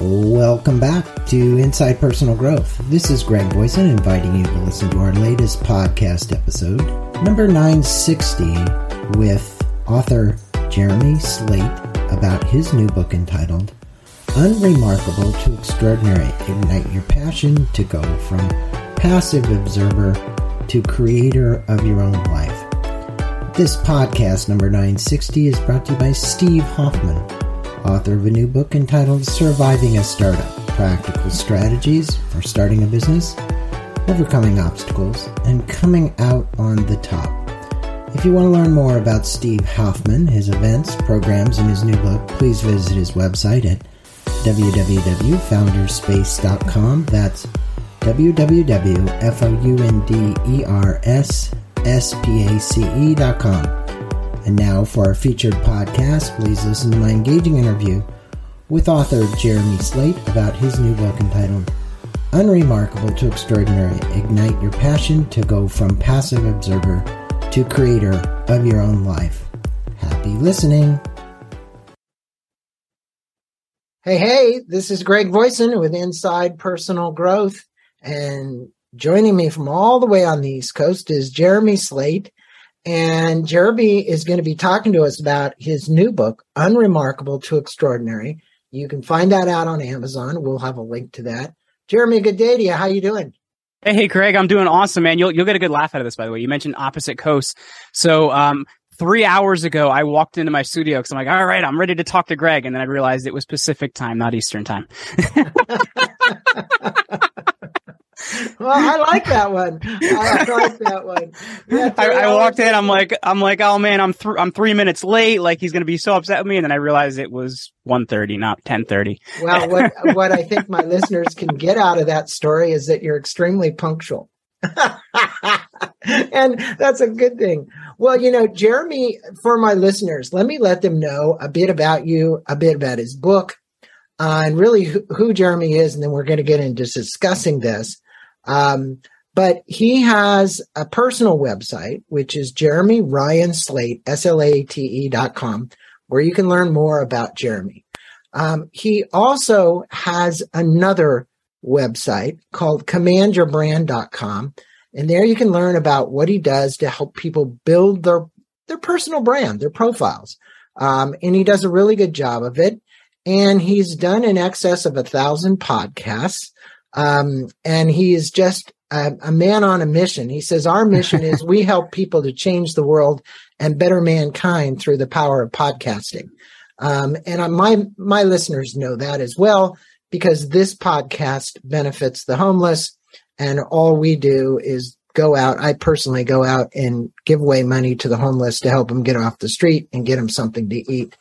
Welcome back to Inside Personal Growth. This is Greg Voisin inviting you to listen to our latest podcast episode, number 960, with author Jeremy Slate about his new book entitled Unremarkable to Extraordinary Ignite Your Passion to Go from Passive Observer to Creator of Your Own Life. This podcast, number 960, is brought to you by Steve Hoffman author of a new book entitled Surviving a Startup Practical Strategies for Starting a Business, Overcoming Obstacles, and Coming Out on the Top. If you want to learn more about Steve Hoffman, his events, programs, and his new book, please visit his website at www.founderspace.com. That's www.founderspace.com. And now for our featured podcast, please listen to my engaging interview with author Jeremy Slate about his new book entitled Unremarkable to Extraordinary Ignite Your Passion to Go from Passive Observer to Creator of Your Own Life. Happy listening. Hey, hey, this is Greg Voisin with Inside Personal Growth. And joining me from all the way on the East Coast is Jeremy Slate. And Jeremy is going to be talking to us about his new book, Unremarkable to Extraordinary. You can find that out on Amazon. We'll have a link to that. Jeremy, good day to you. How you doing? Hey, hey, Craig, I'm doing awesome, man. You'll you'll get a good laugh out of this, by the way. You mentioned opposite coasts. So, um, three hours ago, I walked into my studio because I'm like, all right, I'm ready to talk to Greg, and then I realized it was Pacific time, not Eastern time. well, I like that one. I like that one. Yeah, I, I, walked in. I'm like, I'm like, oh man, I'm th- I'm three minutes late. Like he's gonna be so upset with me, and then I realized it was 1.30, not ten thirty. well, what what I think my listeners can get out of that story is that you're extremely punctual. and that's a good thing. Well, you know, Jeremy, for my listeners, let me let them know a bit about you, a bit about his book, uh, and really who, who Jeremy is, and then we're going to get into discussing this. Um, but he has a personal website, which is Jeremy Ryan Slate, S-L-A-T-E dot com, where you can learn more about Jeremy. Um, he also has another website called commandyourbrand.com. And there you can learn about what he does to help people build their, their personal brand, their profiles. Um, and he does a really good job of it. And he's done in excess of a thousand podcasts. Um, and he is just a, a, man on a mission. He says, Our mission is we help people to change the world and better mankind through the power of podcasting. Um, and my, my listeners know that as well because this podcast benefits the homeless. And all we do is go out. I personally go out and give away money to the homeless to help them get off the street and get them something to eat.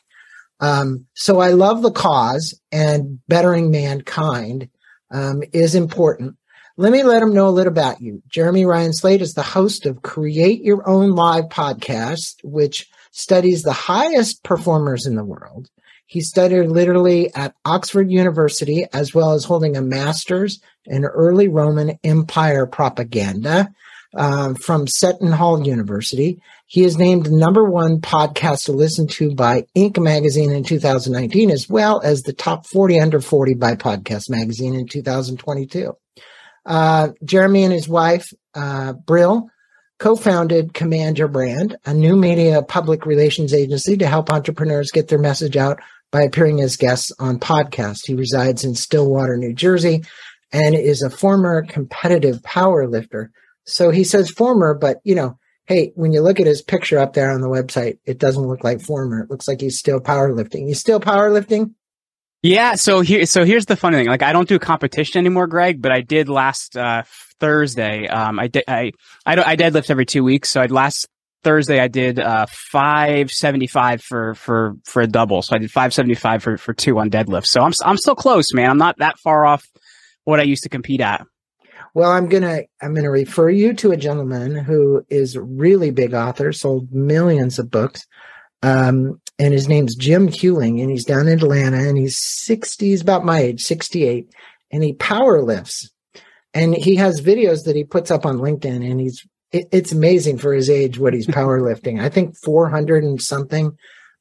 Um, so I love the cause and bettering mankind um, is important. Let me let them know a little about you. Jeremy Ryan Slate is the host of Create Your Own Life podcast, which studies the highest performers in the world. He studied literally at Oxford University, as well as holding a master's in early Roman Empire propaganda um, from Seton Hall University. He is named number one podcast to listen to by Inc. magazine in 2019, as well as the top 40 under 40 by Podcast magazine in 2022. Uh, Jeremy and his wife, uh, Brill, co-founded Command Your Brand, a new media public relations agency to help entrepreneurs get their message out by appearing as guests on podcasts. He resides in Stillwater, New Jersey, and is a former competitive power lifter. So he says former, but you know, hey, when you look at his picture up there on the website, it doesn't look like former. It looks like he's still powerlifting. He's still powerlifting. Yeah. So here, so here's the funny thing. Like, I don't do competition anymore, Greg, but I did last uh, Thursday. Um, I did. I I, I deadlift every two weeks. So I last Thursday I did uh 575 for for for a double. So I did 575 for for two on deadlift. So I'm I'm still close, man. I'm not that far off what I used to compete at. Well, I'm gonna I'm gonna refer you to a gentleman who is really big author, sold millions of books, um, and his name's Jim Huling, and he's down in Atlanta, and he's 60, he's about my age, 68, and he power lifts, and he has videos that he puts up on LinkedIn, and he's it, it's amazing for his age what he's power lifting. I think 400 and something.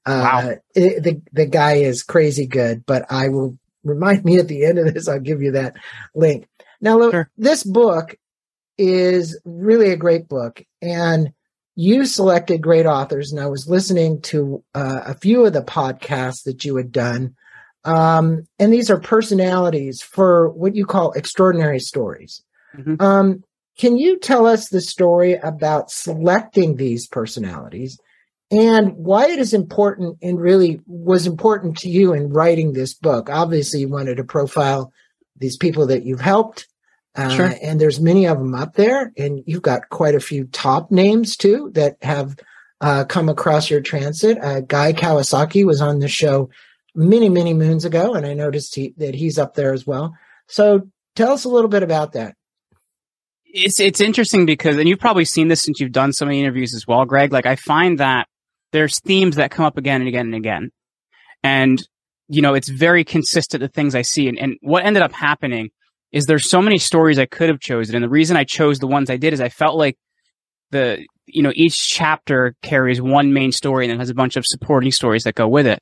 Uh, wow. It, the the guy is crazy good, but I will remind me at the end of this, I'll give you that link. Now, look, sure. this book is really a great book. And you selected great authors, and I was listening to uh, a few of the podcasts that you had done. Um, and these are personalities for what you call extraordinary stories. Mm-hmm. Um, can you tell us the story about selecting these personalities and why it is important and really was important to you in writing this book? Obviously, you wanted to profile these people that you've helped uh, sure. And there's many of them up there, and you've got quite a few top names too that have uh, come across your transit. Uh, Guy Kawasaki was on the show many, many moons ago, and I noticed he, that he's up there as well. So tell us a little bit about that. It's it's interesting because, and you've probably seen this since you've done so many interviews as well, Greg. Like I find that there's themes that come up again and again and again, and you know it's very consistent the things I see. And, and what ended up happening is there's so many stories I could have chosen. And the reason I chose the ones I did is I felt like the, you know, each chapter carries one main story and then has a bunch of supporting stories that go with it.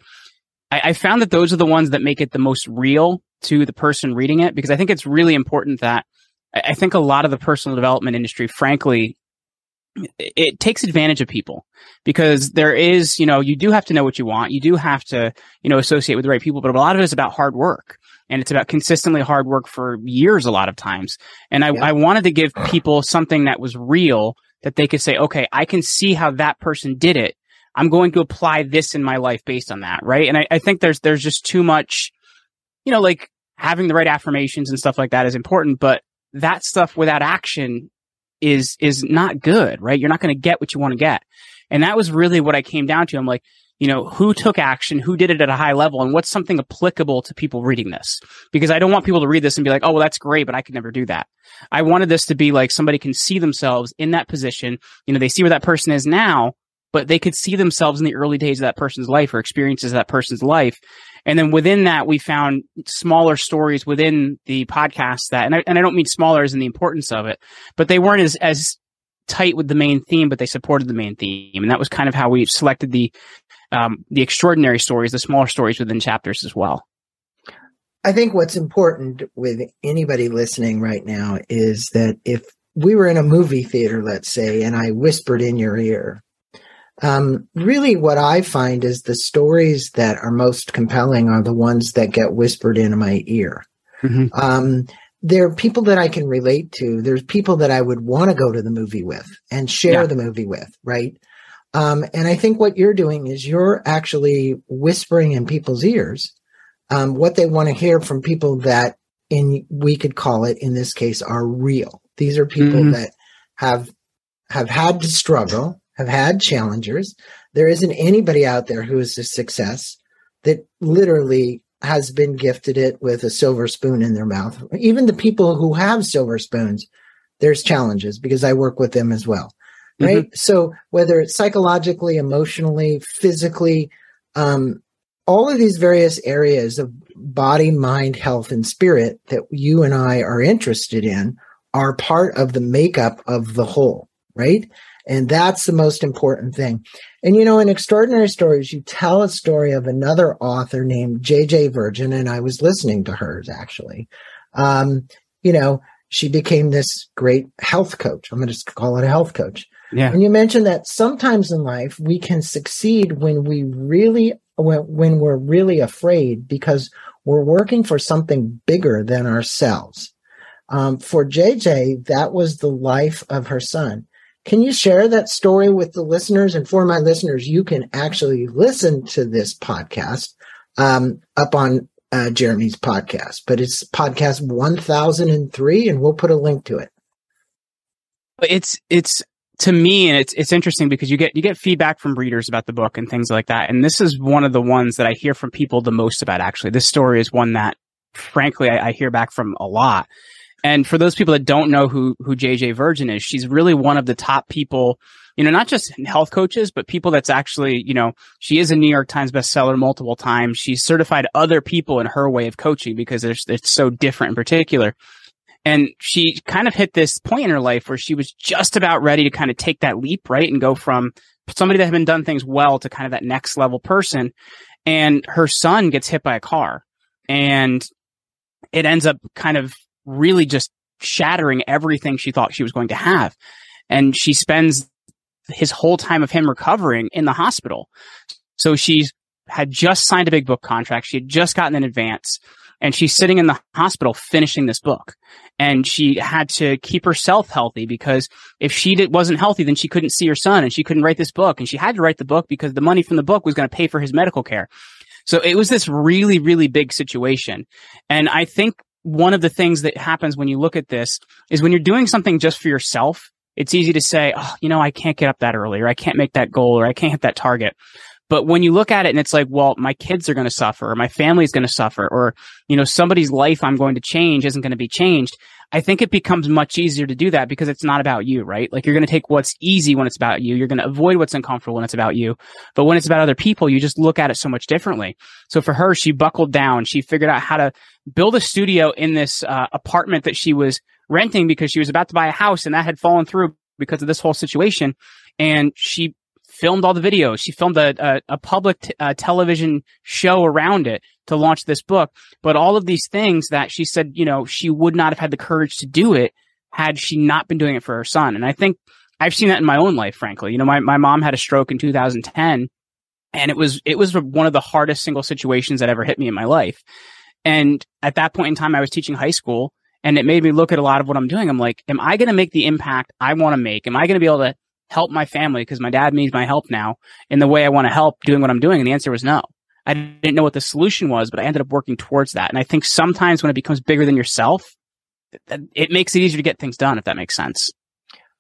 I, I found that those are the ones that make it the most real to the person reading it because I think it's really important that I, I think a lot of the personal development industry, frankly, it takes advantage of people because there is, you know, you do have to know what you want. You do have to, you know, associate with the right people, but a lot of it is about hard work and it's about consistently hard work for years a lot of times. And I, yeah. I wanted to give people something that was real that they could say, okay, I can see how that person did it. I'm going to apply this in my life based on that. Right. And I, I think there's, there's just too much, you know, like having the right affirmations and stuff like that is important, but that stuff without action is, is not good, right? You're not going to get what you want to get. And that was really what I came down to. I'm like, you know, who took action, who did it at a high level, and what's something applicable to people reading this? Because I don't want people to read this and be like, oh, well, that's great, but I could never do that. I wanted this to be like somebody can see themselves in that position. You know, they see where that person is now, but they could see themselves in the early days of that person's life or experiences of that person's life. And then within that, we found smaller stories within the podcast that, and I, and I don't mean smaller as in the importance of it, but they weren't as, as tight with the main theme, but they supported the main theme. And that was kind of how we selected the um, the extraordinary stories, the smaller stories within chapters as well. I think what's important with anybody listening right now is that if we were in a movie theater, let's say, and I whispered in your ear, um, really what I find is the stories that are most compelling are the ones that get whispered into my ear. Mm-hmm. Um, there are people that I can relate to. There's people that I would want to go to the movie with and share yeah. the movie with, right? Um, and I think what you're doing is you're actually whispering in people's ears um, what they want to hear from people that, in we could call it in this case, are real. These are people mm-hmm. that have have had to struggle, have had challengers. There isn't anybody out there who is a success that literally has been gifted it with a silver spoon in their mouth. Even the people who have silver spoons, there's challenges because I work with them as well right? Mm-hmm. So whether it's psychologically, emotionally, physically, um, all of these various areas of body, mind, health, and spirit that you and I are interested in are part of the makeup of the whole, right? And that's the most important thing. And you know, in Extraordinary Stories, you tell a story of another author named JJ Virgin, and I was listening to hers actually. Um, you know, she became this great health coach. I'm going to just call it a health coach. Yeah. And you mentioned that sometimes in life we can succeed when we really when, when we're really afraid because we're working for something bigger than ourselves. Um, for JJ, that was the life of her son. Can you share that story with the listeners? And for my listeners, you can actually listen to this podcast um, up on uh, Jeremy's podcast, but it's podcast 1003, and we'll put a link to it. It's it's to me, and it's it's interesting because you get you get feedback from readers about the book and things like that. And this is one of the ones that I hear from people the most about. Actually, this story is one that, frankly, I, I hear back from a lot. And for those people that don't know who who JJ Virgin is, she's really one of the top people. You know, not just health coaches, but people that's actually, you know, she is a New York Times bestseller multiple times. She's certified other people in her way of coaching because it's, it's so different in particular. And she kind of hit this point in her life where she was just about ready to kind of take that leap, right? And go from somebody that had been done things well to kind of that next level person. And her son gets hit by a car and it ends up kind of really just shattering everything she thought she was going to have. And she spends his whole time of him recovering in the hospital. So she's had just signed a big book contract. She had just gotten an advance and she's sitting in the hospital finishing this book. And she had to keep herself healthy because if she did, wasn't healthy, then she couldn't see her son and she couldn't write this book. And she had to write the book because the money from the book was going to pay for his medical care. So it was this really, really big situation. And I think one of the things that happens when you look at this is when you're doing something just for yourself, it's easy to say, oh, you know, I can't get up that early or I can't make that goal or I can't hit that target. But when you look at it and it's like, well, my kids are going to suffer or my family is going to suffer or, you know, somebody's life I'm going to change isn't going to be changed. I think it becomes much easier to do that because it's not about you, right? Like you're going to take what's easy when it's about you. You're going to avoid what's uncomfortable when it's about you. But when it's about other people, you just look at it so much differently. So for her, she buckled down. She figured out how to build a studio in this uh, apartment that she was renting because she was about to buy a house and that had fallen through because of this whole situation. And she filmed all the videos. She filmed a, a, a public uh, television show around it to launch this book. But all of these things that she said, you know, she would not have had the courage to do it had she not been doing it for her son. And I think I've seen that in my own life, frankly. You know, my, my mom had a stroke in 2010 and it was, it was one of the hardest single situations that ever hit me in my life. And at that point in time, I was teaching high school and it made me look at a lot of what I'm doing. I'm like, am I going to make the impact I want to make? Am I going to be able to help my family because my dad needs my help now in the way I want to help doing what I'm doing? And the answer was no. I didn't know what the solution was, but I ended up working towards that. And I think sometimes when it becomes bigger than yourself, it makes it easier to get things done, if that makes sense.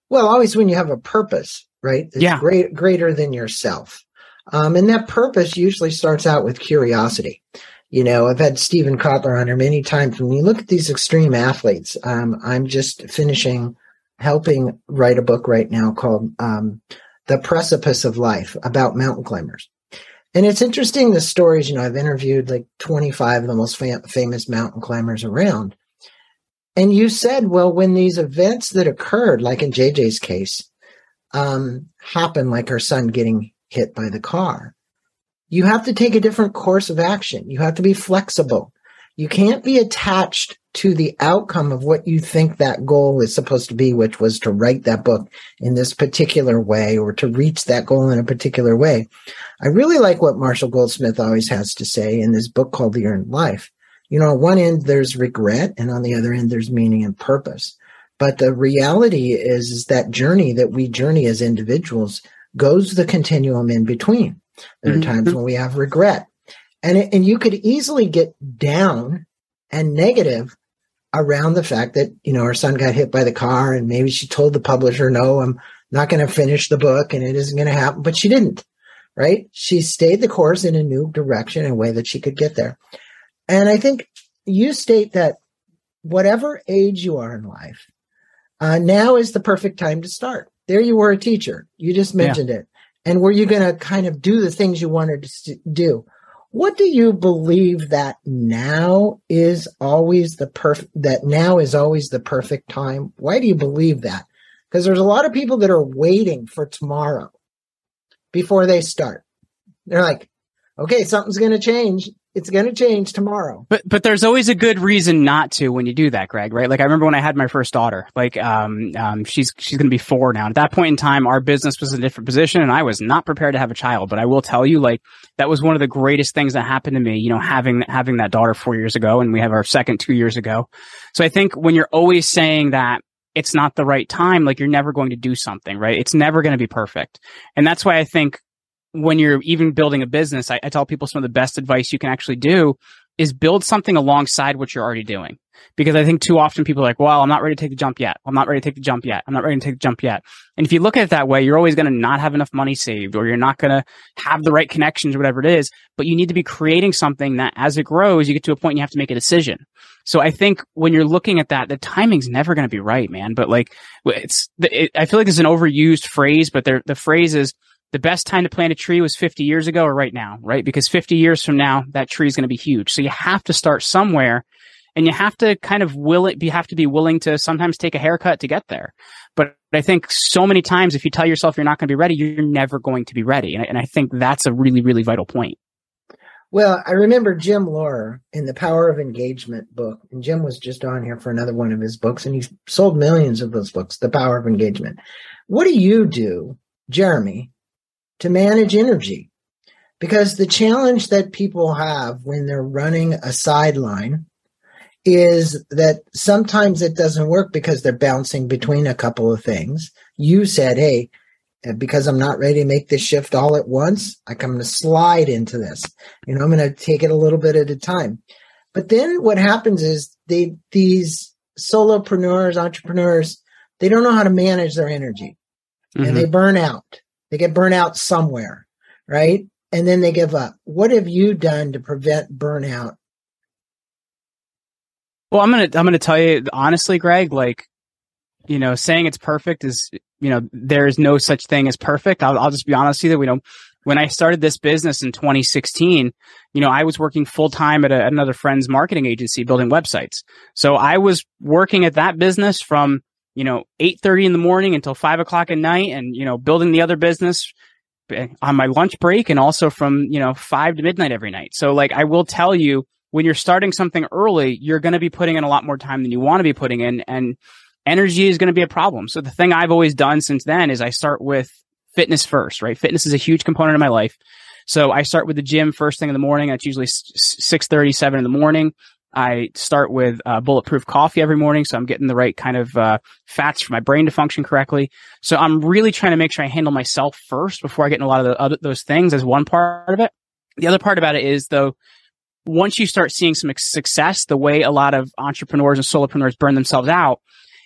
Well, always when you have a purpose, right? It's yeah. great, greater than yourself. Um, and that purpose usually starts out with curiosity. You know, I've had Steven Kotler on here many times. When you look at these extreme athletes, um, I'm just finishing helping write a book right now called um, The Precipice of Life about mountain climbers. And it's interesting the stories, you know, I've interviewed like 25 of the most fam- famous mountain climbers around. And you said, well, when these events that occurred, like in JJ's case, um, happen, like her son getting hit by the car, you have to take a different course of action. You have to be flexible. You can't be attached to the outcome of what you think that goal is supposed to be, which was to write that book in this particular way or to reach that goal in a particular way. I really like what Marshall Goldsmith always has to say in this book called The Earned Life. You know, on one end, there's regret, and on the other end, there's meaning and purpose. But the reality is, is that journey that we journey as individuals goes the continuum in between. There are mm-hmm. times when we have regret. And, it, and you could easily get down and negative around the fact that, you know, her son got hit by the car and maybe she told the publisher, no, I'm not going to finish the book and it isn't going to happen, but she didn't, right? She stayed the course in a new direction a way that she could get there. And I think you state that whatever age you are in life, uh, now is the perfect time to start. There you were a teacher. You just mentioned yeah. it. And were you going to kind of do the things you wanted to do? What do you believe that now is always the perfect, that now is always the perfect time? Why do you believe that? Because there's a lot of people that are waiting for tomorrow before they start. They're like, okay, something's going to change it's going to change tomorrow. But but there's always a good reason not to when you do that, Greg. Right? Like I remember when I had my first daughter. Like um um she's she's going to be four now. At that point in time, our business was in a different position, and I was not prepared to have a child. But I will tell you, like that was one of the greatest things that happened to me. You know, having having that daughter four years ago, and we have our second two years ago. So I think when you're always saying that it's not the right time, like you're never going to do something, right? It's never going to be perfect. And that's why I think when you're even building a business, I, I, tell people some of the best advice you can actually do is build something alongside what you're already doing. Because I think too often people are like, well, I'm not ready to take the jump yet. I'm not ready to take the jump yet. I'm not ready to take the jump yet. And if you look at it that way, you're always going to not have enough money saved or you're not going to have the right connections or whatever it is. But you need to be creating something that as it grows, you get to a point you have to make a decision. So I think when you're looking at that, the timing's never going to be right, man. But like, it's, it, I feel like it's an overused phrase, but the phrase is, the best time to plant a tree was 50 years ago or right now, right? Because 50 years from now, that tree is going to be huge. So you have to start somewhere and you have to kind of will it, you have to be willing to sometimes take a haircut to get there. But I think so many times if you tell yourself you're not going to be ready, you're never going to be ready. And, I think that's a really, really vital point. Well, I remember Jim Loehr in the Power of Engagement book, and Jim was just on here for another one of his books, and he sold millions of those books, The Power of Engagement. What do you do, Jeremy, to manage energy? Because the challenge that people have when they're running a sideline is that sometimes it doesn't work because they're bouncing between a couple of things. You said, hey, because I'm not ready to make this shift all at once, I'm going to slide into this. You know, I'm going to take it a little bit at a time. But then what happens is they these solopreneurs, entrepreneurs, they don't know how to manage their energy. Mm-hmm. And they burn out. They get burnout somewhere, right? And then they give up. What have you done to prevent burnout? Well, I'm going to I'm going to tell you honestly, Greg, like you know, saying it's perfect is you know, there's no such thing as perfect. I'll, I'll just be honest with you. We know when I started this business in 2016, you know, I was working full time at, another friend's marketing agency building websites. So I was working at that business from, you know, 8.30 in the morning until five o'clock at night and, you know, building the other business eh, on my lunch break and also from, you know, five to midnight every night. So like, I will tell you when you're starting something early, you're going to be putting in a lot more time than you want to be putting in. And energy is going to be a problem. So the thing I've always done since then is I start with fitness first, right? Fitness is a huge component of my life. So I start with the gym first thing in the morning. That's usually 6 in the morning. I start with uh, bulletproof coffee every morning. So I'm getting the right kind of uh, fats for my brain to function correctly. So I'm really trying to make sure I handle myself first before I get in a lot of the other, those things as one part of it. The other part about it is though, once you start seeing some success, the way a lot of entrepreneurs and solopreneurs burn themselves out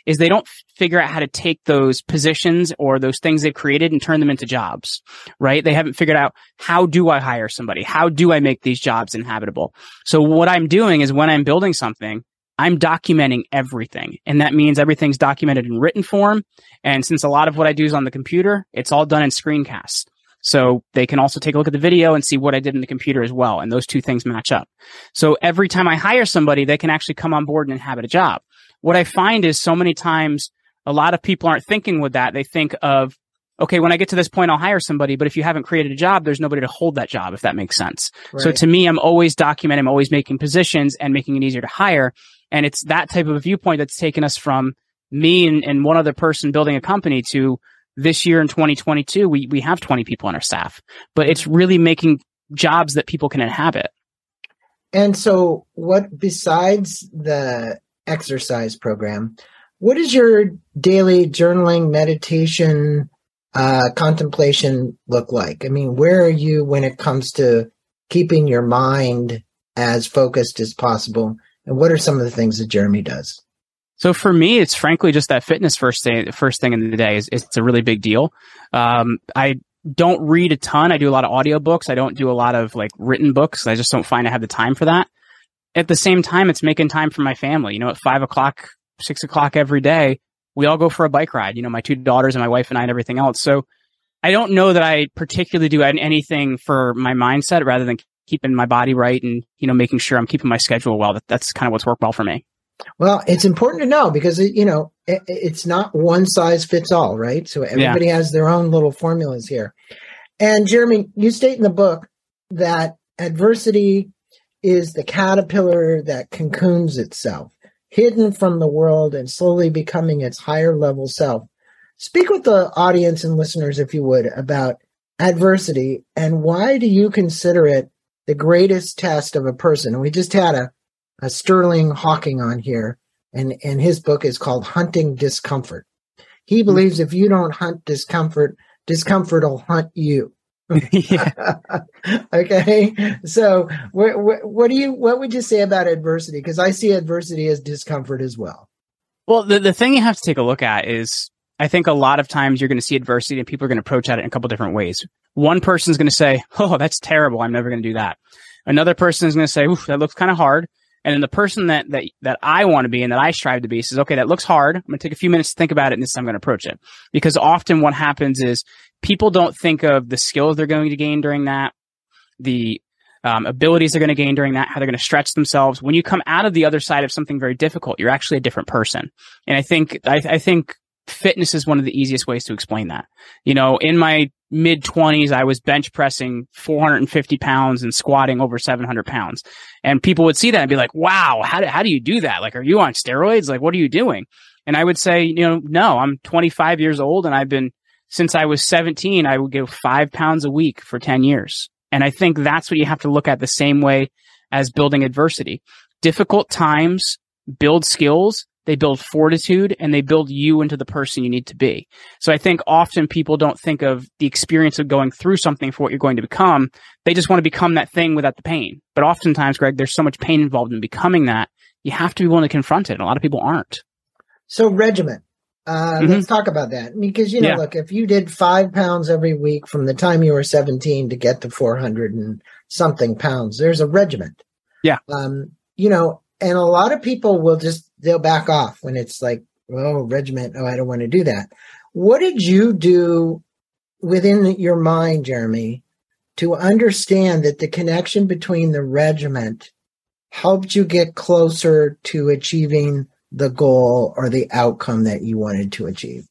is they don't figure out how to take those positions or those things they've created and turn them into jobs, right? They haven't figured out how do I hire somebody? How do I make these jobs inhabitable? So what I'm doing is when I'm building something, I'm documenting everything. And that means everything's documented in written form. And since a lot of what I do is on the computer, it's all done in screencasts. So they can also take a look at the video and see what I did in the computer as well. And those two things match up. So every time I hire somebody, they can actually come on board and inhabit a job what I find is so many times a lot of people aren't thinking with that. They think of, okay, when I get to this point, I'll hire somebody. But if you haven't created a job, there's nobody to hold that job, if that makes sense. Right. So to me, I'm always documenting, I'm always making positions and making it easier to hire. And it's that type of a viewpoint that's taken us from me and, and one other person building a company to this year in 2022, we, we have 20 people on our staff, but it's really making jobs that people can inhabit. And so what besides the exercise program. What does your daily journaling, meditation, uh, contemplation look like? I mean, where are you when it comes to keeping your mind as focused as possible? And what are some of the things that Jeremy does? So for me, it's frankly just that fitness first thing, first thing in the day is it's a really big deal. Um, I don't read a ton. I do a lot of audiobooks. I don't do a lot of like written books. I just don't find I have the time for that at the same time, it's making time for my family. You know, at five o'clock, six o'clock every day, we all go for a bike ride. You know, my two daughters and my wife and I and everything else. So I don't know that I particularly do anything for my mindset rather than keeping my body right and, you know, making sure I'm keeping my schedule well. That, that's kind of what's worked well for me. Well, it's important to know because, you know, it, it's not one size fits all, right? So everybody yeah. has their own little formulas here. And Jeremy, you state in the book that adversity is the caterpillar that cocoons itself, hidden from the world and slowly becoming its higher level self. Speak with the audience and listeners, if you would, about adversity and why do you consider it the greatest test of a person? And we just had a, a Sterling Hawkins on here, and, and his book is called Hunting Discomfort. He hmm. believes if you don't hunt discomfort, discomfort will hunt you. okay. So, what, what, what do you what would you say about adversity? Because I see adversity as discomfort as well. Well, the the thing you have to take a look at is I think a lot of times you're going to see adversity and people are going to approach at it in a couple different ways. One person's going to say, "Oh, that's terrible. I'm never going to do that." Another person is going to say, "Oof, that looks kind of hard." And then the person that, that, that I want to be and that I strive to be says, okay, that looks hard. I'm going to take a few minutes to think about it and this I'm going to approach it. Because often what happens is people don't think of the skills they're going to gain during that, the um, abilities they're going to gain during that, how they're going to stretch themselves. When you come out of the other side of something very difficult, you're actually a different person. And I think, I, I think fitness is one of the easiest ways to explain that. You know, in my mid 20s, I was bench pressing 450 pounds and squatting over 700 pounds. And people would see that and be like, wow, how do, how do you do that? Like, are you on steroids? Like, what are you doing? And I would say, you know, no, I'm 25 years old and I've been, since I was 17, I would go five pounds a week for 10 years. And I think that's what you have to look at the same way as building adversity. Difficult times build skills they build fortitude and they build you into the person you need to be. So I think often people don't think of the experience of going through something for what you're going to become. They just want to become that thing without the pain. But oftentimes, Greg, there's so much pain involved in becoming that. You have to be willing to confront it. And a lot of people aren't. So regiment. Uh, mm-hmm. Let's talk about that because you know, yeah. look, if you did five pounds every week from the time you were 17 to get to 400 and something pounds, there's a regiment. Yeah. Um, you know, and a lot of people will just they'll back off when it's like oh regiment oh i don't want to do that what did you do within your mind jeremy to understand that the connection between the regiment helped you get closer to achieving the goal or the outcome that you wanted to achieve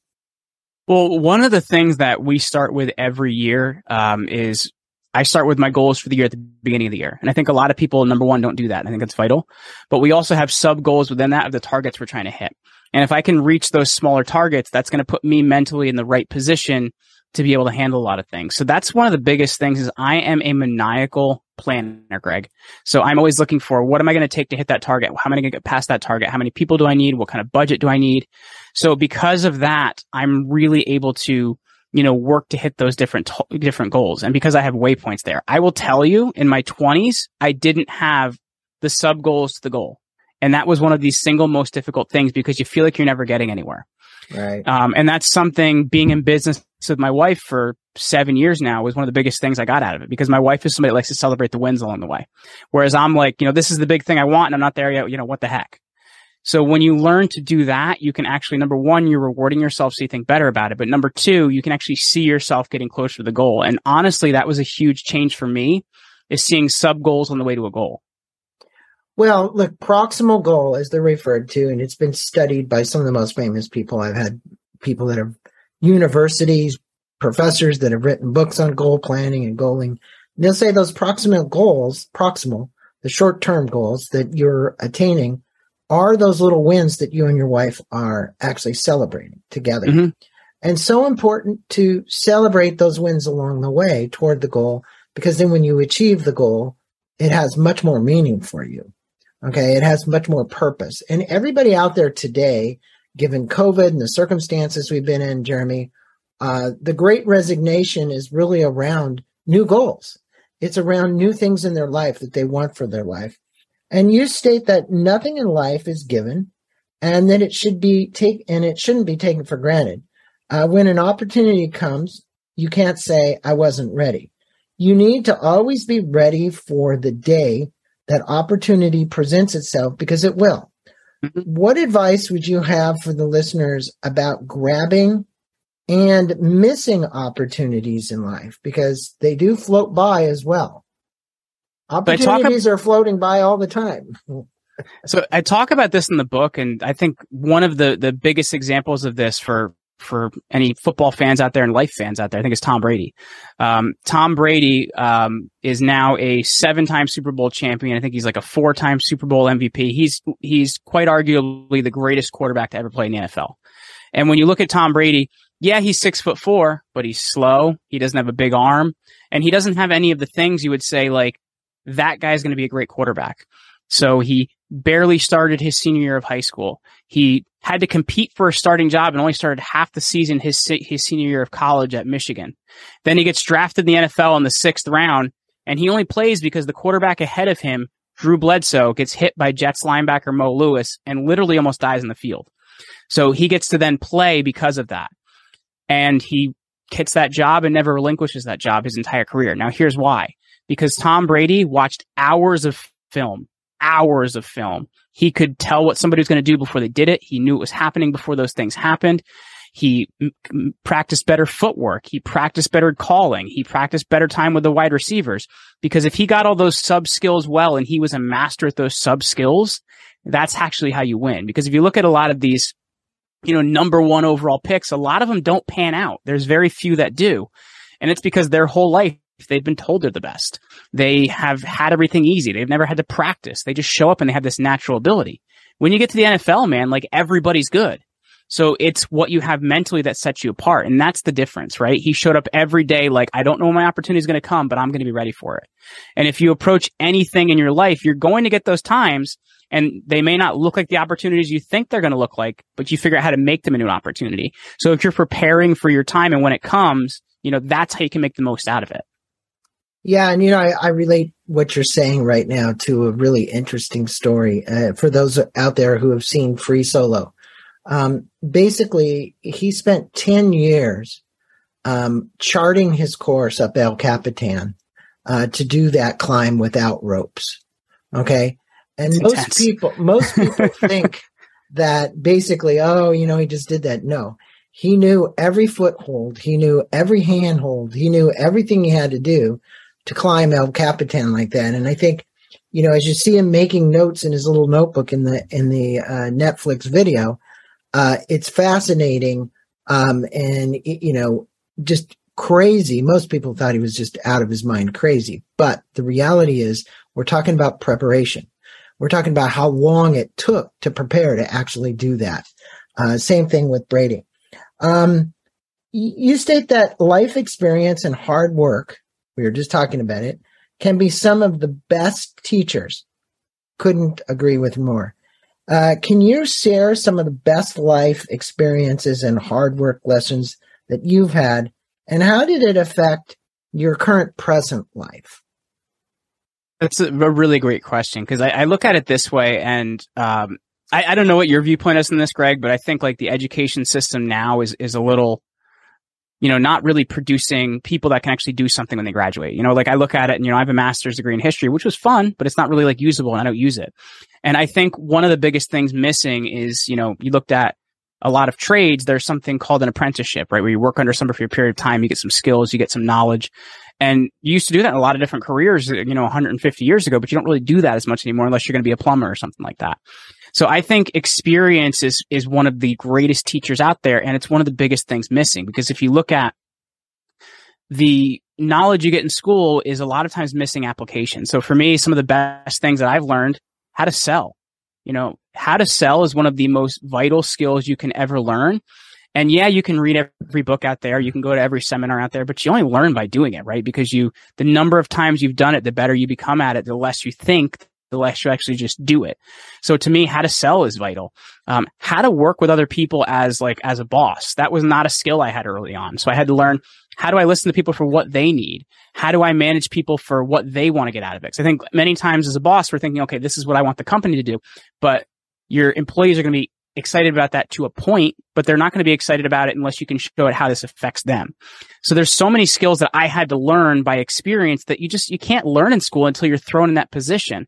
well one of the things that we start with every year um, is I start with my goals for the year at the beginning of the year. And I think a lot of people, number one, don't do that. I think it's vital. But we also have sub goals within that of the targets we're trying to hit. And if I can reach those smaller targets, that's going to put me mentally in the right position to be able to handle a lot of things. So that's one of the biggest things is I am a maniacal planner, Greg. So I'm always looking for what am I going to take to hit that target? How am I going to get past that target? How many people do I need? What kind of budget do I need? So because of that, I'm really able to you know, work to hit those different, different goals. And because I have waypoints there, I will tell you in my twenties, I didn't have the sub goals to the goal. And that was one of the single most difficult things because you feel like you're never getting anywhere. Right. Um, and that's something being in business with my wife for seven years now was one of the biggest things I got out of it because my wife is somebody that likes to celebrate the wins along the way. Whereas I'm like, you know, this is the big thing I want and I'm not there yet. You know, what the heck? So when you learn to do that, you can actually, number one, you're rewarding yourself so you think better about it. But number two, you can actually see yourself getting closer to the goal. And honestly, that was a huge change for me is seeing sub goals on the way to a goal. Well, look, proximal goal, as they're referred to, and it's been studied by some of the most famous people. I've had people that have universities, professors that have written books on goal planning and goaling. They'll say those proximal goals, proximal, the short term goals that you're attaining are those little wins that you and your wife are actually celebrating together. Mm-hmm. And so important to celebrate those wins along the way toward the goal, because then when you achieve the goal, it has much more meaning for you. Okay. It has much more purpose. And everybody out there today, given COVID and the circumstances we've been in, Jeremy, uh, the great resignation is really around new goals. It's around new things in their life that they want for their life. And you state that nothing in life is given and that it should be take and it shouldn't be taken for granted. Uh, when an opportunity comes, you can't say, I wasn't ready. You need to always be ready for the day that opportunity presents itself because it will. Mm-hmm. What advice would you have for the listeners about grabbing and missing opportunities in life? Because they do float by as well. Opportunities are floating by all the time. so I talk about this in the book, and I think one of the the biggest examples of this for for any football fans out there and life fans out there, I think it's Tom Brady. Um, Tom Brady um, is now a seven-time Super Bowl champion. I think he's like a four-time Super Bowl MVP. He's he's quite arguably the greatest quarterback to ever play in the NFL. And when you look at Tom Brady, yeah, he's six foot four, but he's slow. He doesn't have a big arm, and he doesn't have any of the things you would say like that guy's going to be a great quarterback. So he barely started his senior year of high school. He had to compete for a starting job and only started half the season his his senior year of college at Michigan. Then he gets drafted in the NFL in the sixth round, and he only plays because the quarterback ahead of him, Drew Bledsoe, gets hit by Jets linebacker Mo Lewis and literally almost dies in the field. So he gets to then play because of that, and he gets that job and never relinquishes that job his entire career. Now here's why because Tom Brady watched hours of film, hours of film. He could tell what somebody was going to do before they did it. He knew it was happening before those things happened. He m- practiced better footwork. He practiced better calling. He practiced better time with the wide receivers because if he got all those sub skills well and he was a master at those sub skills, that's actually how you win. Because if you look at a lot of these you know, number one overall picks, a lot of them don't pan out. There's very few that do. And it's because their whole life they've been told they're the best. They have had everything easy. They've never had to practice. They just show up and they have this natural ability. When you get to the NFL, man, like everybody's good. So it's what you have mentally that sets you apart. And that's the difference, right? He showed up every day like, I don't know when my opportunity is going to come, but I'm going to be ready for it. And if you approach anything in your life, you're going to get those times and they may not look like the opportunities you think they're going to look like, but you figure out how to make them into an opportunity. So if you're preparing for your time and when it comes, you know, that's how you can make the most out of it. Yeah, and you know, I, I, relate what you're saying right now to a really interesting story uh, for those out there who have seen Free Solo. Um, basically, he spent 10 years um, charting his course up El Capitan uh, to do that climb without ropes. Okay. And it's most intense. people, most people think that basically, oh, you know, he just did that. No, he knew every foothold. He knew every handhold. He knew everything he had to do to climb El Capitan like that. And I think, you know, as you see him making notes in his little notebook in the, in the uh, Netflix video, uh, it's fascinating um, and you know just crazy. Most people thought he was just out of his mind crazy, but the reality is we're talking about preparation. We're talking about how long it took to prepare to actually do that. Uh, same thing with Brady. Um, you state that life experience and hard work, we were just talking about it, can be some of the best teachers. Couldn't agree with more. Uh, can you share some of the best life experiences and hard work lessons that you've had, and how did it affect your current present life? That's a really great question because I, I, look at it this way, and um, I, I, don't know what your viewpoint is on this, Greg, but I think like the education system now is is a little you know, not really producing people that can actually do something when they graduate. You know, like I look at it and, you know, I have a master's degree in history, which was fun, but it's not really like usable and I don't use it. And I think one of the biggest things missing is, you know, you looked at a lot of trades, there's something called an apprenticeship, right? Where you work under somebody for a period of time, you get some skills, you get some knowledge. And you used to do that in a lot of different careers, you know, 150 years ago, but you don't really do that as much anymore unless you're going to be a plumber or something like that. So I think experience is, is one of the greatest teachers out there. And it's one of the biggest things missing because if you look at the knowledge you get in school is a lot of times missing application. So for me, some of the best things that I've learned how to sell. You know, how to sell is one of the most vital skills you can ever learn. And yeah, you can read every book out there. You can go to every seminar out there, but you only learn by doing it, right? Because you, the number of times you've done it, the better you become at it, the less you think, the less you actually just do it. So to me, how to sell is vital. Um, how to work with other people as like, as a boss. That was not a skill I had early on. So I had to learn how do I listen to people for what they need? How do I manage people for what they want to get out of it? Because I think many times as a boss, we're thinking, okay, this is what I want the company to do, but your employees are going to be excited about that to a point, but they're not going to be excited about it unless you can show it how this affects them. So there's so many skills that I had to learn by experience that you just, you can't learn in school until you're thrown in that position.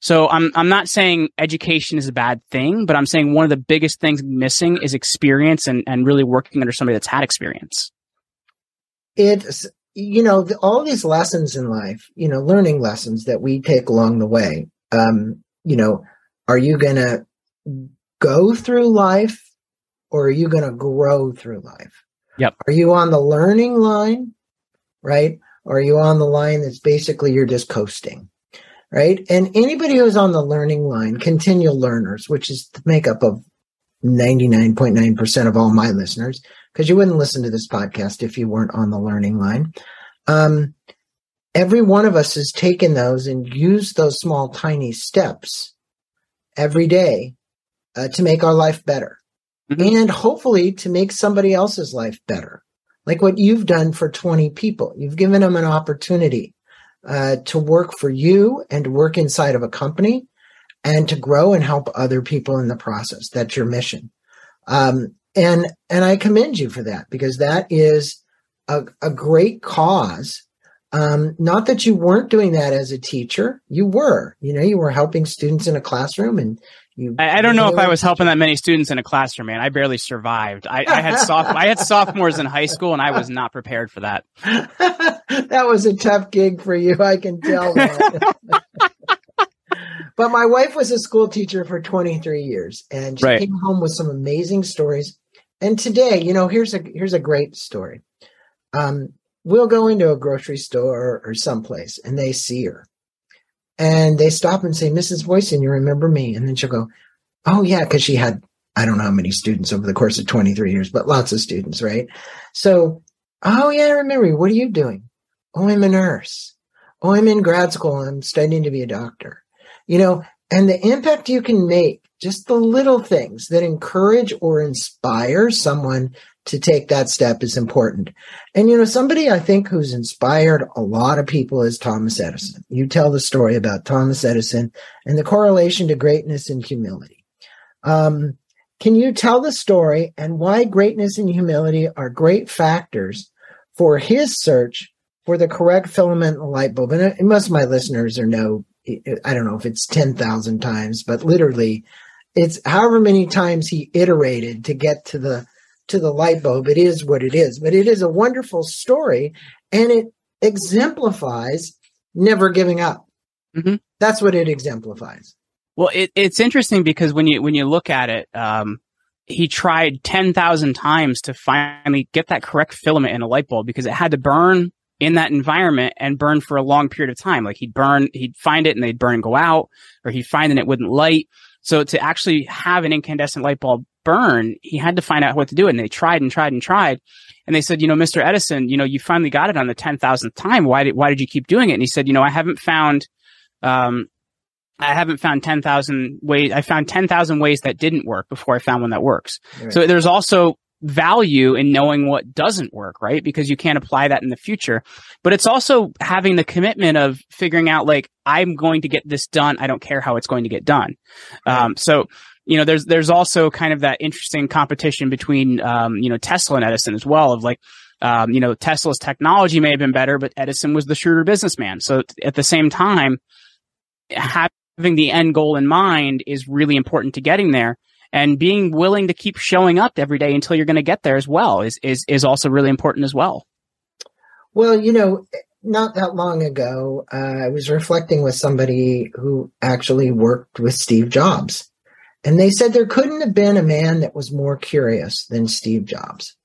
So I'm, I'm not saying education is a bad thing, but I'm saying one of the biggest things missing is experience and, and really working under somebody that's had experience. It's, you know, all these lessons in life, you know, learning lessons that we take along the way. Um, you know, are you going to go through life or are you going to grow through life? Yep. Are you on the learning line, right? Or are you on the line that's basically you're just coasting, right? And anybody who's on the learning line, continual learners, which is the makeup of 99.9% of all my listeners, because you wouldn't listen to this podcast if you weren't on the learning line. Um, every one of us has taken those and used those small, tiny steps every day uh, to make our life better mm-hmm. and hopefully to make somebody else's life better. Like what you've done for 20 people. You've given them an opportunity uh, to work for you and to work inside of a company and to grow and help other people in the process. That's your mission. Um, and, and I commend you for that because that is a, a great cause um, not that you weren't doing that as a teacher, you were. You know, you were helping students in a classroom, and you. I, I don't know if I was helping that many students in a classroom, man. I barely survived. I, I had soph- I had sophomores in high school, and I was not prepared for that. that was a tough gig for you, I can tell. but my wife was a school teacher for 23 years and she Right. came home with some amazing stories. And today, you know, here's a here's a great story. Um, we'll go into a grocery store or someplace and they see her. And they stop and say, Mrs. Voisin, you remember me? And then she'll go, Oh yeah, because she had I don't know how many students over the course of 23 years, but lots of students, right? So, oh yeah, I remember you. What are you doing? Oh, I'm a nurse. Oh, I'm in grad school. I'm studying to be a doctor. You know, and the impact you can make, just the little things that encourage or inspire someone to take that step is important. And, you know, somebody I think who's inspired a lot of people is Thomas Edison. You tell the story about Thomas Edison and the correlation to greatness and humility. Um, can you tell the story and why greatness and humility are great factors for his search for the correct filament in the light bulb? And most of my listeners are know, I don't know if it's 10,000 times, but literally it's however many times he iterated to get to the to the light bulb. It is what it is, but it is a wonderful story and it exemplifies never giving up. Mhm. That's what it exemplifies. Well, it, it's interesting because when you when you look at it, um, he tried ten thousand times to finally get that correct filament in a light bulb because it had to burn in that environment and burn for a long period of time. Like he'd burn, he'd find it and they'd burn and go out, or he'd find and it wouldn't light. So to actually have an incandescent light bulb burn, he had to find out what to do. And they tried and tried and tried. And they said, you know, Mr. Edison, you know, you finally got it on the 10,000th time. Why did, why did you keep doing it? And he said, you know, I haven't found, um, I haven't found 10,000 ways. I found 10,000 ways that didn't work before I found one that works. Right. So there's also value in knowing what doesn't work, right? Because you can't apply that in the future. But it's also having the commitment of figuring out like, I'm going to get this done. I don't care how it's going to get done. Um, so, you know, there's, there's also kind of that interesting competition between, um, you know, Tesla and Edison as well of like, um, you know, Tesla's technology may have been better, but Edison was the shrewder businessman. So at the same time, having the end goal in mind is really important to getting there and being willing to keep showing up every day until you're going to get there as well is, is, is also really important as well. Well, you know, not that long ago, uh, I was reflecting with somebody who actually worked with Steve Jobs. And they said there couldn't have been a man that was more curious than Steve Jobs.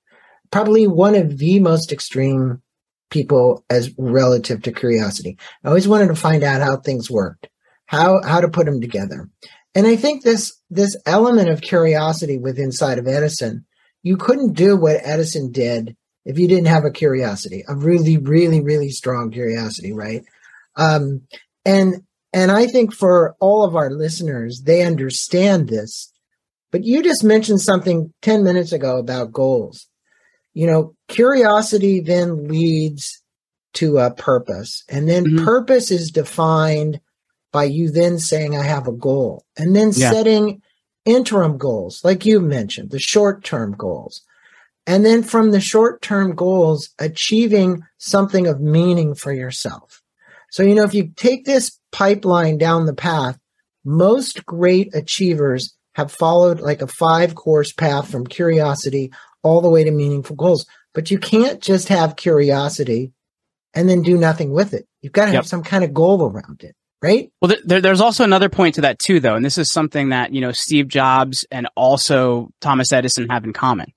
Probably one of the most extreme people as relative to curiosity. I always wanted to find out how things worked, how, how to put them together. And I think this, this element of curiosity with inside of Edison, you couldn't do what Edison did if you didn't have a curiosity, a really, really, really strong curiosity, right? Um, and and I think for all of our listeners, they understand this. But you just mentioned something 10 minutes ago about goals. You know, curiosity then leads to a purpose, and then Mhm. purpose is defined by you then saying, I have a goal, and then Yeah. setting interim goals, like you mentioned, the short term goals. And then from the short term goals, achieving something of meaning for yourself. So, you know, if you take this pipeline down the path, most great achievers have followed like a five course path from curiosity all the way to meaningful goals. But you can't just have curiosity and then do nothing with it. You've got to have some kind of goal around it, right? Well, there- there, there's also another point to that too, though, and this is something that you know Steve Jobs and also Thomas Edison have in common,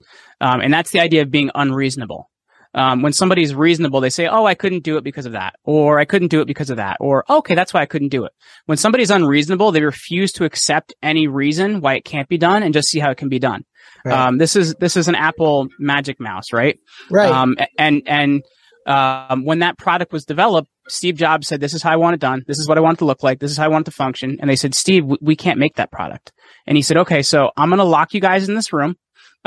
um, and that's the idea of being unreasonable. Um, when somebody's reasonable, they say, "Oh, I couldn't do it because of that," or "I couldn't do it because of that," or "Okay, that's why I couldn't do it." When somebody's unreasonable, they refuse to accept any reason why it can't be done and just see how it can be done. Right. Um, this is this is an Apple Magic Mouse, right? right. Um, and and um, when that product was developed, Steve Jobs said, "This is how I want it done. This is what I want it to look like. This is how I want it to function." And they said, "Steve, we, we can't make that product." And he said, "Okay, so I'm going to lock you guys in this room.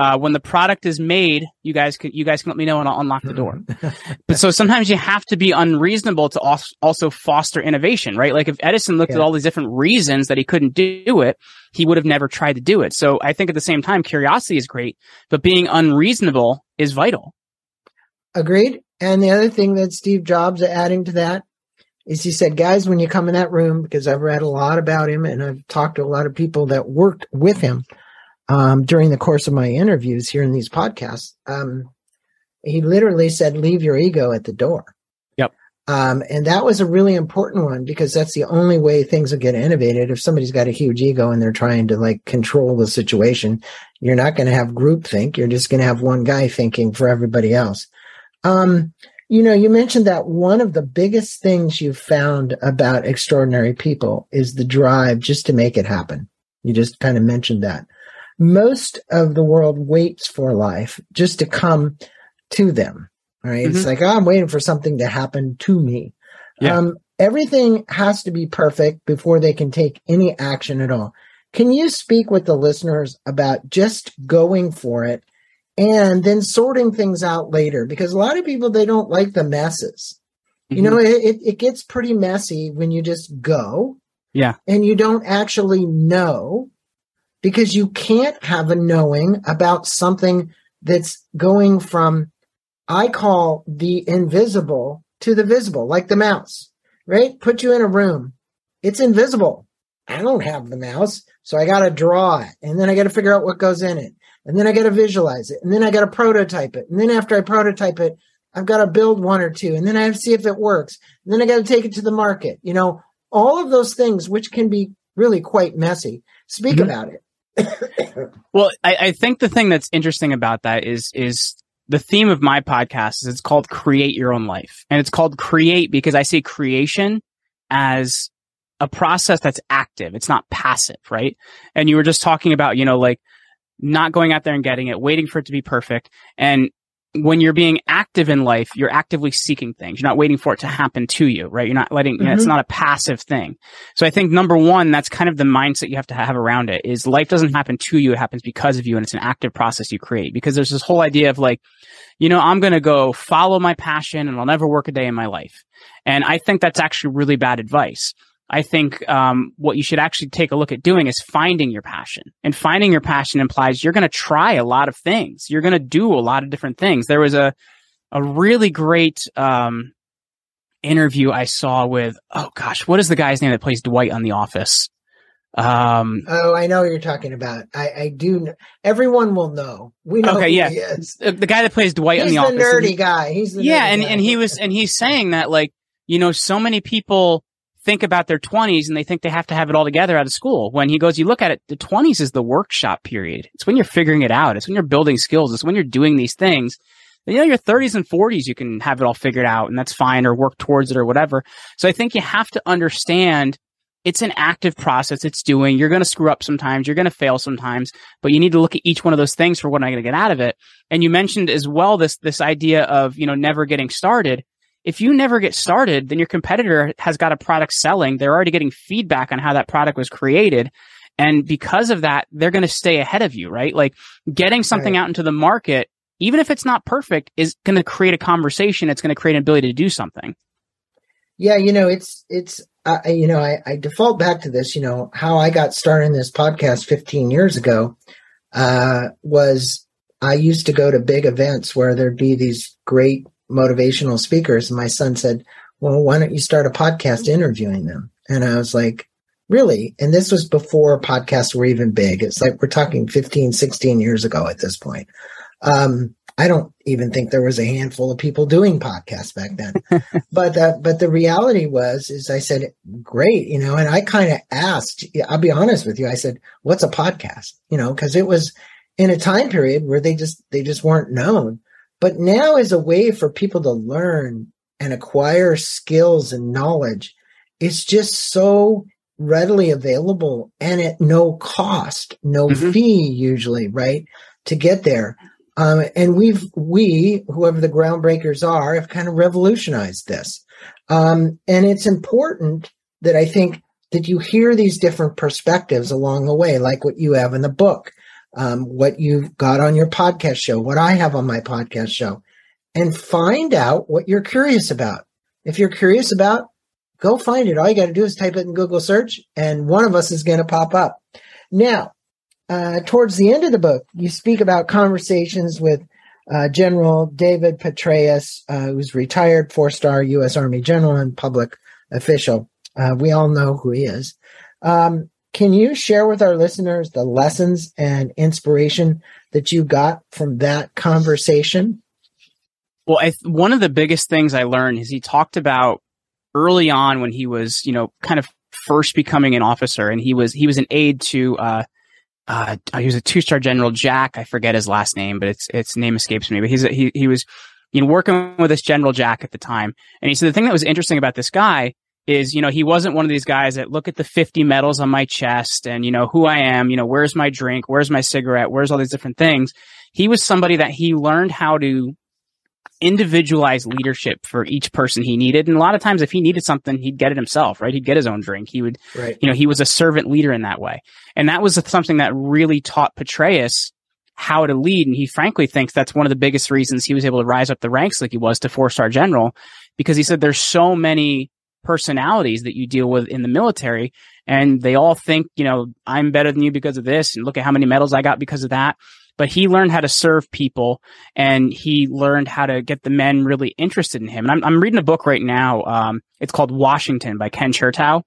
Uh, when the product is made, you guys can you guys can let me know and I'll unlock the door." but so sometimes you have to be unreasonable to als- also foster innovation, right? Like if Edison looked at all these different reasons that he couldn't do it, he would have never tried to do it. So I think at the same time, curiosity is great, but being unreasonable is vital. Agreed. And the other thing that Steve Jobs adding to that is he said, guys, when you come in that room, because I've read a lot about him and I've talked to a lot of people that worked with him um, during the course of my interviews here in these podcasts. Um, he literally said, leave your ego at the door. Yep. Um, and that was a really important one because that's the only way things will get innovated. If somebody's got a huge ego and they're trying to like control the situation, you're not going to have group think. You're just going to have one guy thinking for everybody else. Um, you know, you mentioned that one of the biggest things you've found about extraordinary people is the drive just to make it happen. You just kind of mentioned that. Most of the world waits for life just to come to them. Right. Mm-hmm. It's like, oh, I'm waiting for something to happen to me. Yeah. Um, everything has to be perfect before they can take any action at all. Can you speak with the listeners about just going for it and then sorting things out later? Because a lot of people, they don't like the messes. Mm-hmm. You know, it, it gets pretty messy when you just go. Yeah. And you don't actually know because you can't have a knowing about something that's going from I call the invisible to the visible, like the mouse, right? Put you in a room. It's invisible. I don't have the mouse. So I got to draw it and then I got to figure out what goes in it. And then I got to visualize it and then I got to prototype it. And then after I prototype it, I've got to build one or two and then I have to see if it works. And then I got to take it to the market. You know, all of those things, which can be really quite messy. Speak mm-hmm. about it. Well, I, I think the thing that's interesting about that is, is the theme of my podcast is it's called create your own life. And it's called create because I see creation as a process that's active. It's not passive, right? And you were just talking about, you know, like not going out there and getting it, waiting for it to be perfect. And when you're being active in life, you're actively seeking things. You're not waiting for it to happen to you, right? You're not letting, mm-hmm. you know, it's mm-hmm. not a passive thing. So I think number one, that's kind of the mindset you have to have around it is life doesn't happen to you. It happens because of you. And it's an active process you create because there's this whole idea of like, you know, I'm going to go follow my passion and I'll never work a day in my life. And I think that's actually really bad advice. I think um, what you should actually take a look at doing is finding your passion. And finding your passion implies you're going to try a lot of things. You're going to do a lot of different things. There was a a really great um, interview I saw with oh gosh, what is the guy's name that plays Dwight on The Office? Um, oh, I know you're talking about. I, I do. Know. Everyone will know. We know. Okay, yeah, the guy that plays Dwight he's on The, the Office. Nerdy he, guy. He's the yeah, and guy. and he was and he's saying that like you know so many people think about their 20s and they think they have to have it all together out of school. When he goes, you look at it, the 20s is the workshop period. It's when you're figuring it out. It's when you're building skills. It's when you're doing these things. you know, your 30s and 40s, you can have it all figured out and that's fine or work towards it or whatever. So I think you have to understand it's an active process it's doing. You're going to screw up sometimes. You're going to fail sometimes, but you need to look at each one of those things for what am I going to get out of it. And you mentioned as well this, this idea of, you know, never getting started if you never get started, then your competitor has got a product selling. They're already getting feedback on how that product was created. And because of that, they're going to stay ahead of you, right? Like getting something right. out into the market, even if it's not perfect, is going to create a conversation. It's going to create an ability to do something. Yeah. You know, it's, it's, uh, you know, I, I default back to this, you know, how I got started in this podcast 15 years ago, uh, was I used to go to big events where there'd be these great motivational speakers. And my son said, well, why don't you start a podcast interviewing them? And I was like, really? And this was before podcasts were even big. It's like we're talking 15, 16 years ago at this point. Um, I don't even think there was a handful of people doing podcasts back then. but uh, but the reality was is I said, great, you know, and I kind of asked, I'll be honest with you, I said, what's a podcast? You know, because it was in a time period where they just they just weren't known. But now is a way for people to learn and acquire skills and knowledge. It's just so readily available and at no cost, no mm-hmm. fee usually, right? To get there. Um, and we've, we, whoever the groundbreakers are, have kind of revolutionized this. Um, and it's important that I think that you hear these different perspectives along the way, like what you have in the book um, what you've got on your podcast show, what I have on my podcast show, and find out what you're curious about. If you're curious about, go find it. All you got to do is type it in Google search, and one of us is going to pop up. Now, uh, towards the end of the book, you speak about conversations with uh, General David Petraeus, uh, who's retired four-star U.S. Army general and public official. Uh, we all know who he is. Um, can you share with our listeners the lessons and inspiration that you got from that conversation? Well, I, one of the biggest things I learned is he talked about early on when he was, you know, kind of first becoming an officer, and he was he was an aide to. Uh, uh, he was a two star general, Jack. I forget his last name, but it's its name escapes me. But he's he he was you know working with this General Jack at the time, and he said the thing that was interesting about this guy is you know he wasn't one of these guys that look at the 50 medals on my chest and you know who I am, you know where's my drink, where's my cigarette, where's all these different things. He was somebody that he learned how to individualized leadership for each person he needed. And a lot of times, if he needed something, he'd get it himself, right? He'd get his own drink. He would, right. you know, he was a servant leader in that way. And that was something that really taught Petraeus how to lead. And he frankly thinks that's one of the biggest reasons he was able to rise up the ranks like he was to four star general, because he said there's so many personalities that you deal with in the military and they all think, you know, I'm better than you because of this. And look at how many medals I got because of that but he learned how to serve people and he learned how to get the men really interested in him. And I'm, I'm reading a book right now. Um, it's called Washington by Ken Chernow.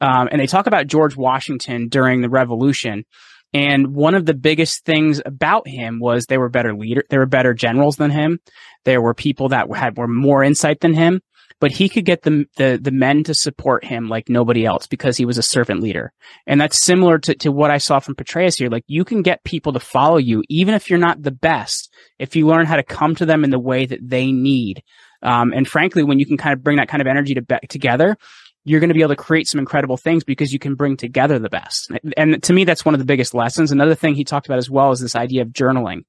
Um, and they talk about George Washington during the revolution. And one of the biggest things about him was they were better leader, they were better generals than him. There were people that had were more insight than him but he could get the, the, the men to support him like nobody else because he was a servant leader. And that's similar to, to what I saw from Petraeus here. Like you can get people to follow you, even if you're not the best, if you learn how to come to them in the way that they need. Um, and frankly, when you can kind of bring that kind of energy to be- together, you're going to be able to create some incredible things because you can bring together the best. And to me, that's one of the biggest lessons. Another thing he talked about as well is this idea of journaling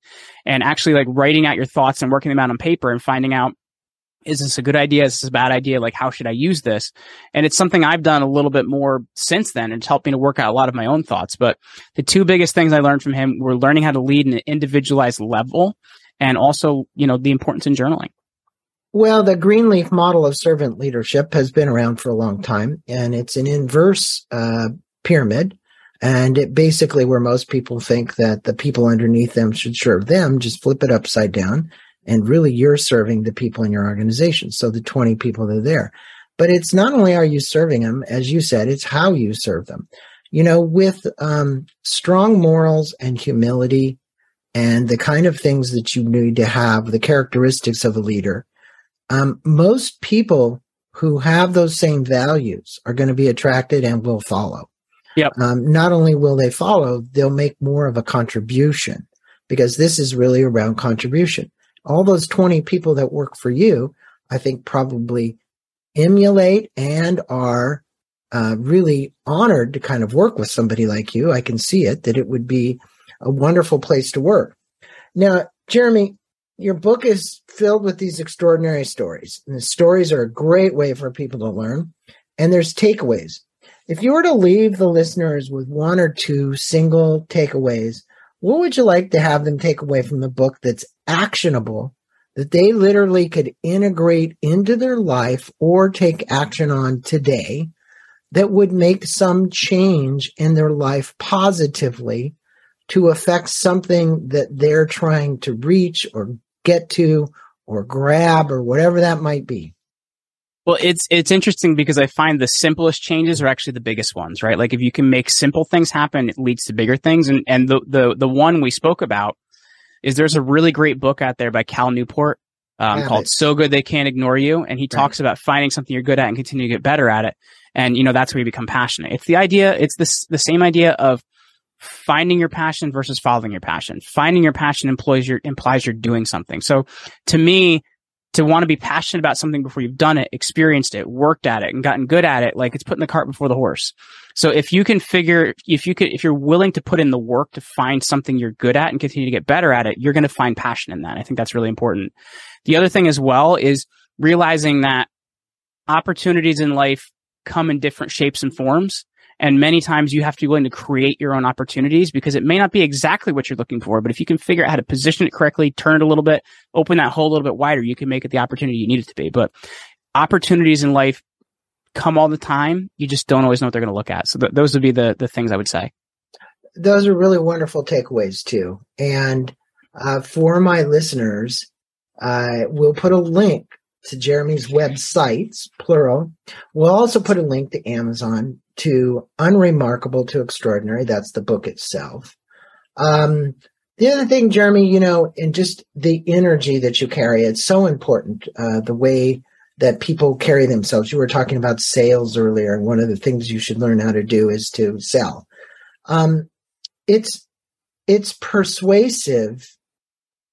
and actually like writing out your thoughts and working them out on paper and finding out is this a good idea? Is this a bad idea? Like, how should I use this? And it's something I've done a little bit more since then. and It's helped me to work out a lot of my own thoughts. But the two biggest things I learned from him were learning how to lead in an individualized level and also, you know, the importance in journaling. Well, the Greenleaf model of servant leadership has been around for a long time, and it's an inverse uh, pyramid. And it basically where most people think that the people underneath them should serve them, just flip it upside down and really you're serving the people in your organization. So the 20 people that are there. But it's not only are you serving them, as you said, it's how you serve them. You know, with um, strong morals and humility and the kind of things that you need to have, the characteristics of a leader, um, most people who have those same values are going to be attracted and will follow. Yep. Um, not only will they follow, they'll make more of a contribution because this is really around contribution all those 20 people that work for you, I think probably emulate and are uh, really honored to kind of work with somebody like you. I can see it that it would be a wonderful place to work. Now, Jeremy, your book is filled with these extraordinary stories. And the stories are a great way for people to learn. And there's takeaways. If you were to leave the listeners with one or two single takeaways, what would you like to have them take away from the book that's actionable that they literally could integrate into their life or take action on today that would make some change in their life positively to affect something that they're trying to reach or get to or grab or whatever that might be. Well, it's it's interesting because I find the simplest changes are actually the biggest ones, right? Like if you can make simple things happen, it leads to bigger things. And and the the the one we spoke about is there's a really great book out there by Cal Newport um, called it. "So Good They Can't Ignore You," and he right. talks about finding something you're good at and continue to get better at it. And you know that's where you become passionate. It's the idea. It's this the same idea of finding your passion versus following your passion. Finding your passion employs your implies you're doing something. So to me, to want to be passionate about something before you've done it, experienced it, worked at it, and gotten good at it, like it's putting the cart before the horse. So if you can figure, if you could, if you're willing to put in the work to find something you're good at and continue to get better at it, you're going to find passion in that. I think that's really important. The other thing as well is realizing that opportunities in life come in different shapes and forms. And many times you have to be willing to create your own opportunities because it may not be exactly what you're looking for, but if you can figure out how to position it correctly, turn it a little bit, open that hole a little bit wider, you can make it the opportunity you need it to be. But opportunities in life come all the time. You just don't always know what they're going to look at. So th- those would be the, the things I would say. Those are really wonderful takeaways too. And uh, for my listeners, uh, we'll put a link to Jeremy's websites, plural. We'll also put a link to Amazon to Unremarkable to Extraordinary. That's the book itself. Um, The other thing, Jeremy, you know, and just the energy that you carry, it's so important. Uh, the way that people carry themselves. You were talking about sales earlier, and one of the things you should learn how to do is to sell. Um, it's it's persuasive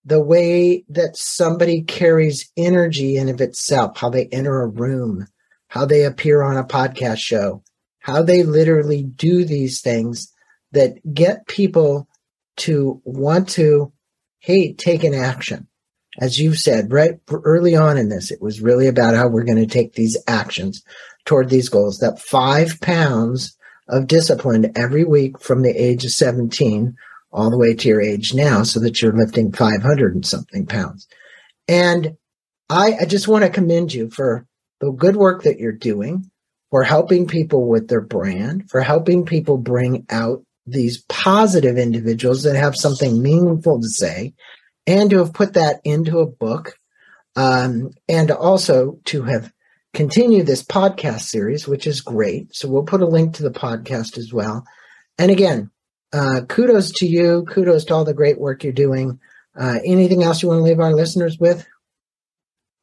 the way that somebody carries energy in of itself, how they enter a room, how they appear on a podcast show, how they literally do these things that get people to want to, hey, take an action. As you've said, right early on in this, it was really about how we're going to take these actions toward these goals. That five pounds of discipline every week from the age of 17 all the way to your age now so that you're lifting 500 and something pounds. And I, I just want to commend you for the good work that you're doing, for helping people with their brand, for helping people bring out these positive individuals that have something meaningful to say, and to have put that into a book, um, and also to have continued this podcast series, which is great. So we'll put a link to the podcast as well. And again, uh, kudos to you. Kudos to all the great work you're doing. Uh, anything else you want to leave our listeners with?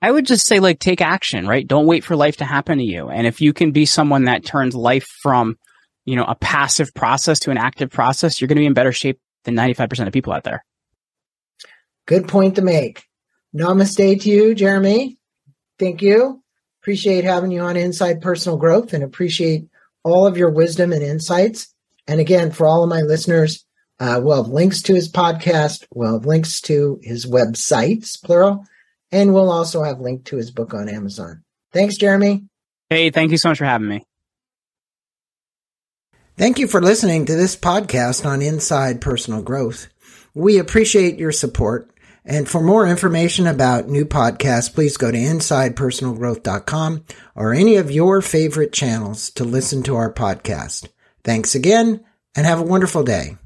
I would just say, like, take action, right? Don't wait for life to happen to you. And if you can be someone that turns life from you know, a passive process to an active process, you're going to be in better shape than 95% of people out there. Good point to make. Namaste to you, Jeremy. Thank you. Appreciate having you on Inside Personal Growth and appreciate all of your wisdom and insights. And again, for all of my listeners, uh, we'll have links to his podcast. We'll have links to his websites, plural, and we'll also have link to his book on Amazon. Thanks, Jeremy. Hey, thank you so much for having me. Thank you for listening to this podcast on Inside Personal Growth. We appreciate your support. And for more information about new podcasts, please go to insidepersonalgrowth.com or any of your favorite channels to listen to our podcast. Thanks again and have a wonderful day.